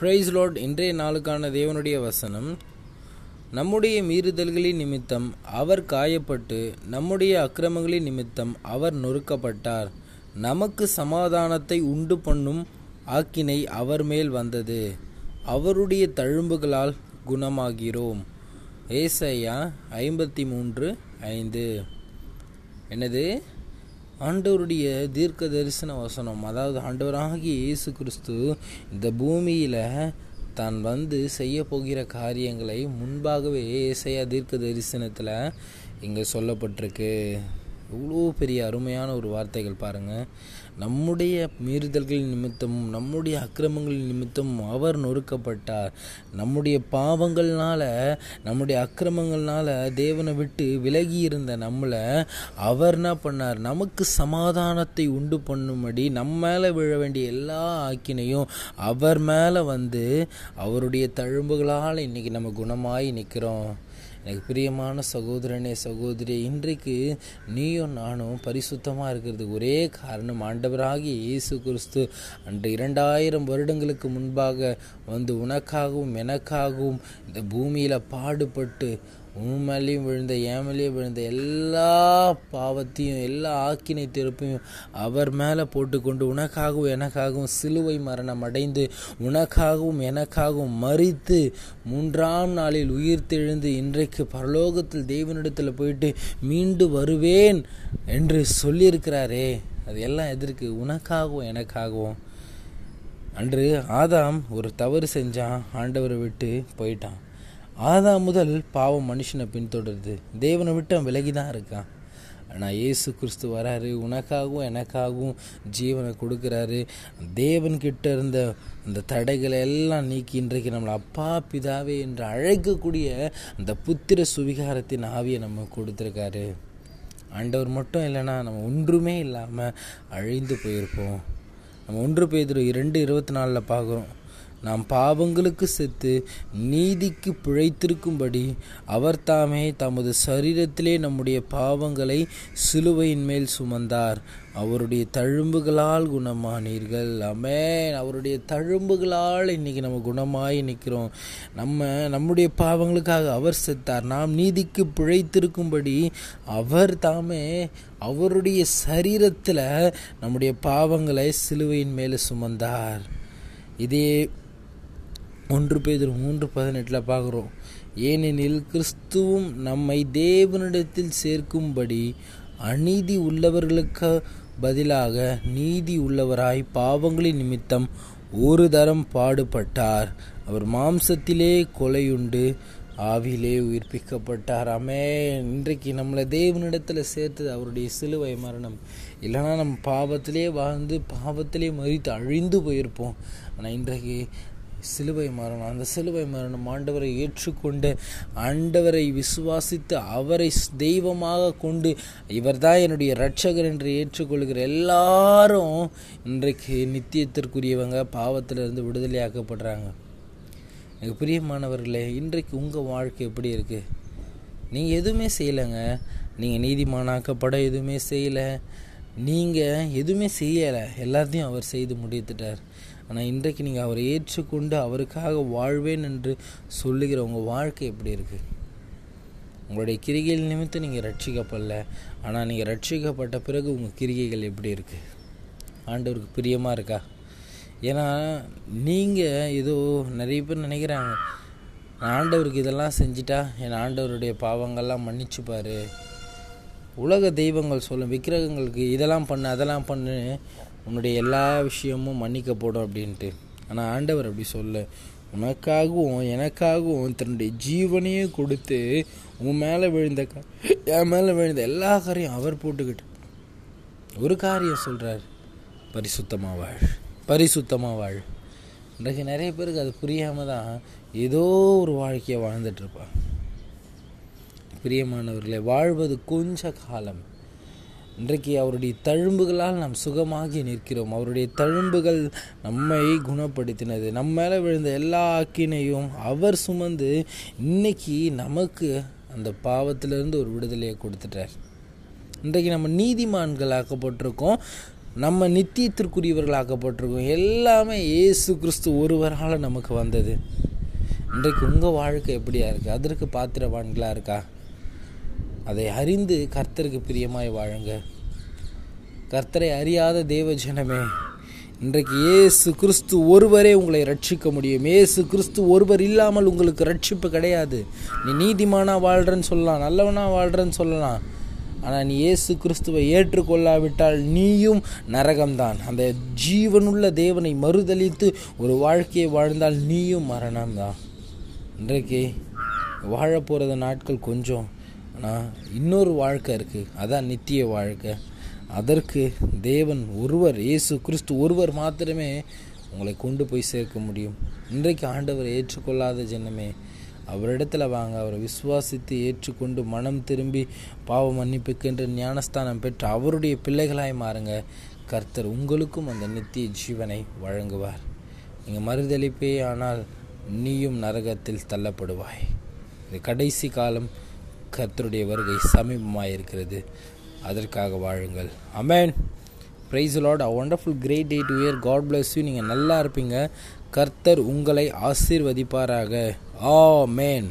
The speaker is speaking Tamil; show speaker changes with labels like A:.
A: பிரைஸ் லோட் இன்றைய நாளுக்கான தேவனுடைய வசனம். நம்முடைய மீறுதல்களின் நிமித்தம் அவர் காயப்பட்டு நம்முடைய அக்கிரமங்களின் நிமித்தம் அவர் நொறுக்கப்பட்டார். நமக்கு சமாதானத்தை உண்டு பண்ணும் ஆக்கினை அவர் மேல் வந்தது. அவருடைய தழும்புகளால் குணமாகிறோம். ஏசையா ஐம்பத்தி மூன்று ஐந்து. என்னது? ஆண்டவருடைய தீர்க்க தரிசன வசனம் அதாவது ஆண்டவராகிய இயேசு கிறிஸ்து இந்த பூமியில் தான் வந்து செய்ய போகிற காரியங்களை முன்பாகவே இசையா தீர்க்க தரிசனத்தில் இங்கே சொல்லப்பட்டிருக்கு. இவ்வளோ பெரிய அருமையான ஒரு வார்த்தைகள் பாருங்கள் நம்முடைய மீறுதல்களின் நிமித்தமும் நம்முடைய அக்கிரமங்களின் நிமித்தமும் அவர் நொறுக்கப்பட்டார். நம்முடைய பாவங்கள்னால நம்முடைய அக்கிரமங்கள்னால தேவனை விட்டு விலகி இருந்த நம்மளை அவர் என்ன பண்ணார்? நமக்கு சமாதானத்தை உண்டு பண்ணும்படி நம்ம மேலே விழ வேண்டிய எல்லா ஆக்கினையும் அவர் மேலே வந்து அவருடைய தழும்புகளால் இன்றைக்கி நம்ம குணமாகி நிற்கிறோம் எனக்கு பிரியமான சகோதரனே சகோதரி இன்றைக்கு நீயும் நானும் பரிசுத்தமாக இருக்கிறதுக்கு ஒரே காரணம். ஆண்டவராகிய இயேசு கிறிஸ்து அன்று இரண்டாயிரம் வருடங்களுக்கு முன்பாக வந்து உனக்காகவும் எனக்காகவும் இந்த பூமியில் பாடுபட்டு உன் மேலேயும் விழுந்த என் மேலேயும் விழுந்த எல்லா பாவத்தையும் எல்லா ஆக்கினை திருப்பையும் அவர் மேலே போட்டுக்கொண்டு உனக்காகவும் எனக்காகவும் சிலுவை மரணம் அடைந்து உனக்காகவும் எனக்காகவும் மறித்து மூன்றாம் நாளில் உயிர் தெழுந்து இன்றைக்கு பரலோகத்தில் தெய்வனிடத்தில் போயிட்டு மீண்டு வருவேன் என்று சொல்லியிருக்கிறாரே. அது எல்லாம் எதற்கு உனக்காகவும் எனக்காகவும். அன்று ஆதாம் ஒரு தவறு செஞ்சான் ஆண்டவரை விட்டு போயிட்டான். ஆதாம் முதல் பாவம் மனுஷனை பின்தொடருது. தேவனை விட்டு அவன் விலகி தான் இருக்கான். ஆனால் இயேசு கிறிஸ்து வராரு. உனக்காகவும் எனக்காகவும் ஜீவனை கொடுக்குறாரு. தேவன்கிட்ட இருந்த அந்த தடைகளை எல்லாம் நீக்கி இன்றைக்கு நம்மளை அப்பா பிதாவே என்று அழைக்கக்கூடிய அந்த புத்திர சுவிகாரத்தின் ஆவியை நம்ம கொடுத்துருக்காரு. ஆண்டவர் மட்டும் இல்லைன்னா நம்ம ஒன்றுமே இல்லாமல் அழிந்து போயிருப்போம். நம்ம ஒன்று பேர் இரண்டு இருபத்தி நாலில் பார்க்குறோம். நாம் பாவங்களுக்கு செத்து நீதிக்கு பிழைத்திருக்கும்படி அவர் தாமே தமது சரீரத்திலே நம்முடைய பாவங்களை சிலுவையின் மேல் சுமந்தார். அவருடைய தழும்புகளால் குணமானீர்கள். அமேன் அவருடைய தழும்புகளால் இன்னைக்கு நம்ம குணமாகி நிற்கிறோம். நம்ம நம்முடைய பாவங்களுக்காக அவர் செத்தார். நாம் நீதிக்கு பிழைத்திருக்கும்படி அவர் தாமே அவருடைய சரீரத்தில் நம்முடைய பாவங்களை சிலுவையின் மேலே சுமந்தார். இதே ஒன்று பேதர் மூன்று பதினெட்டில் பார்க்குறோம். ஏனெனில் கிறிஸ்துவும் நம்மை தேவனிடத்தில் சேர்க்கும்படி அநீதி உள்ளவர்களுக்கு பதிலாக நீதி உள்ளவராய் பாவங்களின் நிமித்தம் ஒரு தரம் பாடுபட்டார். அவர் மாம்சத்திலே கொலையுண்டு ஆவியிலே உயிர்ப்பிக்கப்பட்டார். அமே இன்றைக்கு நம்மளை தேவனிடத்தில் சேர்த்தது அவருடைய சிலுவை மரணம். இல்லைனா நம்ம பாவத்திலே வாழ்ந்து பாவத்திலே மறித்து அழிந்து போயிருப்போம். ஆனால் இன்றைக்கு சிலுவை மரணம். அந்த சிலுவை மரணம் ஆண்டவரை ஏற்றுக்கொண்டு ஆண்டவரை விசுவாசித்து அவரை தெய்வமாக கொண்டு இவர் தான் என்னுடைய ரட்சகர் என்று ஏற்றுக்கொள்கிற எல்லாரும் இன்றைக்கு நித்தியத்திற்குரியவங்க பாவத்திலிருந்து விடுதலையாக்கப்படுறாங்க. எனக்கு பிரியமானவர்களே இன்றைக்கு உங்கள் வாழ்க்கை எப்படி இருக்குது நீங்கள் எதுவுமே செய்யலைங்க. நீங்கள் நீதிமானாக்கப்பட எதுவுமே செய்யலை. நீங்கள் எதுவுமே செய்யலை. எல்லாத்தையும் அவர் செய்து முடித்துட்டார். ஆனால் இன்றைக்கு நீங்கள் அவரை ஏற்றுக்கொண்டு அவருக்காக வாழ்வேன் என்று சொல்லுகிற உங்கள் வாழ்க்கை எப்படி இருக்குது உங்களுடைய கிரிகைகள் நிமித்தம் நீங்கள் ரட்சிக்கப்படல ஆனால் நீங்கள் ரட்சிக்கப்பட்ட பிறகு உங்கள் கிரிகைகள் எப்படி இருக்குது ஆண்டவருக்கு பிரியமாக இருக்கா? ஏன்னா நீங்கள் ஏதோ நிறைய பேர் நினைக்கிறாங்க ஆண்டவருக்கு இதெல்லாம் செஞ்சிட்டா என் ஆண்டவருடைய பாவங்கள்லாம் மன்னிச்சுப்பார். உலக தெய்வங்கள் சொல்லும் விக்கிரகங்களுக்கு இதெல்லாம் பண்ணு அதெல்லாம் பண்ணு உன்னுடைய எல்லா விஷயமும் மன்னிக்கப்படும் அப்படின்ட்டு. ஆனால் ஆண்டவர் அப்படி சொல்ல உனக்காகவும் எனக்காகவும் தன்னுடைய ஜீவனையே கொடுத்து உன் மேலே விழுந்த என் மேலே விழுந்த எல்லா காரியம் அவர் போட்டுக்கிட்டு. ஒரு காரியம் சொல்கிறார் பரிசுத்தமாக வாழ் பரிசுத்தமாக வாழ். இன்றைக்கு நிறைய பேருக்கு அது புரியாமல் தான் ஏதோ ஒரு வாழ்க்கையை வாழ்ந்துட்டுருப்பான் பிரியமானவர்களை வாழ்வது கொஞ்ச காலம். இன்றைக்கு அவருடைய தழும்புகளால் நாம் சுகமாகி நிற்கிறோம். அவருடைய தழும்புகள் நம்மை குணப்படுத்தினது. நம்ம மேலே விழுந்த எல்லா அக்கினையும் அவர் சுமந்து இன்னைக்கு நமக்கு அந்த பாவத்திலிருந்து ஒரு விடுதலையை கொடுத்துட்டார். இன்றைக்கு நம்ம நீதிமான்கள் ஆக்கப்பட்டிருக்கோம் நம்ம நித்தியத்திற்குரியவர்களாக்கப்பட்டிருக்கோம். எல்லாமே இயேசு கிறிஸ்து ஒருவரால் நமக்கு வந்தது. இன்றைக்கு உங்கள் வாழ்க்கை எப்படியா இருக்குது அதற்கு பாத்திரவான்களாக இருக்கா? அதை அறிந்து கர்த்தருக்கு பிரியமாய் வாழுங்க. கர்த்தரை அறியாத தேவ ஜனமே இன்றைக்கு இயேசு கிறிஸ்து ஒருவரே உங்களை ரட்சிக்க முடியும். ஏசு கிறிஸ்து ஒருவர் இல்லாமல் உங்களுக்கு ரட்சிப்பு கிடையாது. நீ நீதிமானா வாழ்கிறன்னு சொல்லலாம் நல்லவனாக வாழ்கிறன்னு சொல்லலாம். ஆனால் நீ இயேசு கிறிஸ்துவை ஏற்றுக்கொள்ளாவிட்டால் நீயும் நரகம்தான். அந்த ஜீவனுள்ள தேவனை மறுதளித்து ஒரு வாழ்க்கையை வாழ்ந்தால் நீயும் மரணம்தான். இன்றைக்கு வாழ போகிறது நாட்கள் கொஞ்சம். ஆனால் இன்னொரு வாழ்க்கை இருக்குது அதான் நித்திய வாழ்க்கை. அதற்கு தேவன் ஒருவர் இயேசு கிறிஸ்து ஒருவர் மாத்திரமே உங்களை கொண்டு போய் சேர்க்க முடியும். இன்றைக்கு ஆண்டவர் ஏற்றுக்கொள்ளாத ஜனமே அவரிடத்துல வாங்க அவரை விசுவாசித்து ஏற்றுக்கொண்டு மனம் திரும்பி பாவ மன்னிப்புக்கென்று ஞானஸ்தானம் பெற்று அவருடைய பிள்ளைகளாய் மாறுங்க. கர்த்தர் உங்களுக்கும் அந்த நித்திய ஜீவனை வழங்குவார். நீங்கள் மறுதளிப்பே ஆனால் நீயும் நரகத்தில் தள்ளப்படுவாய். இது கடைசி காலம் கர்த்தருடைய வருகை சமீபமாக இருக்கிறது அதற்காக வாழுங்கள். Amen praise Lord a wonderful great day to year God bless you நீங்கள் நல்லா இருப்பீங்க. கர்த்தர் உங்களை ஆசீர்வதிப்பாராக. ஆ மேன்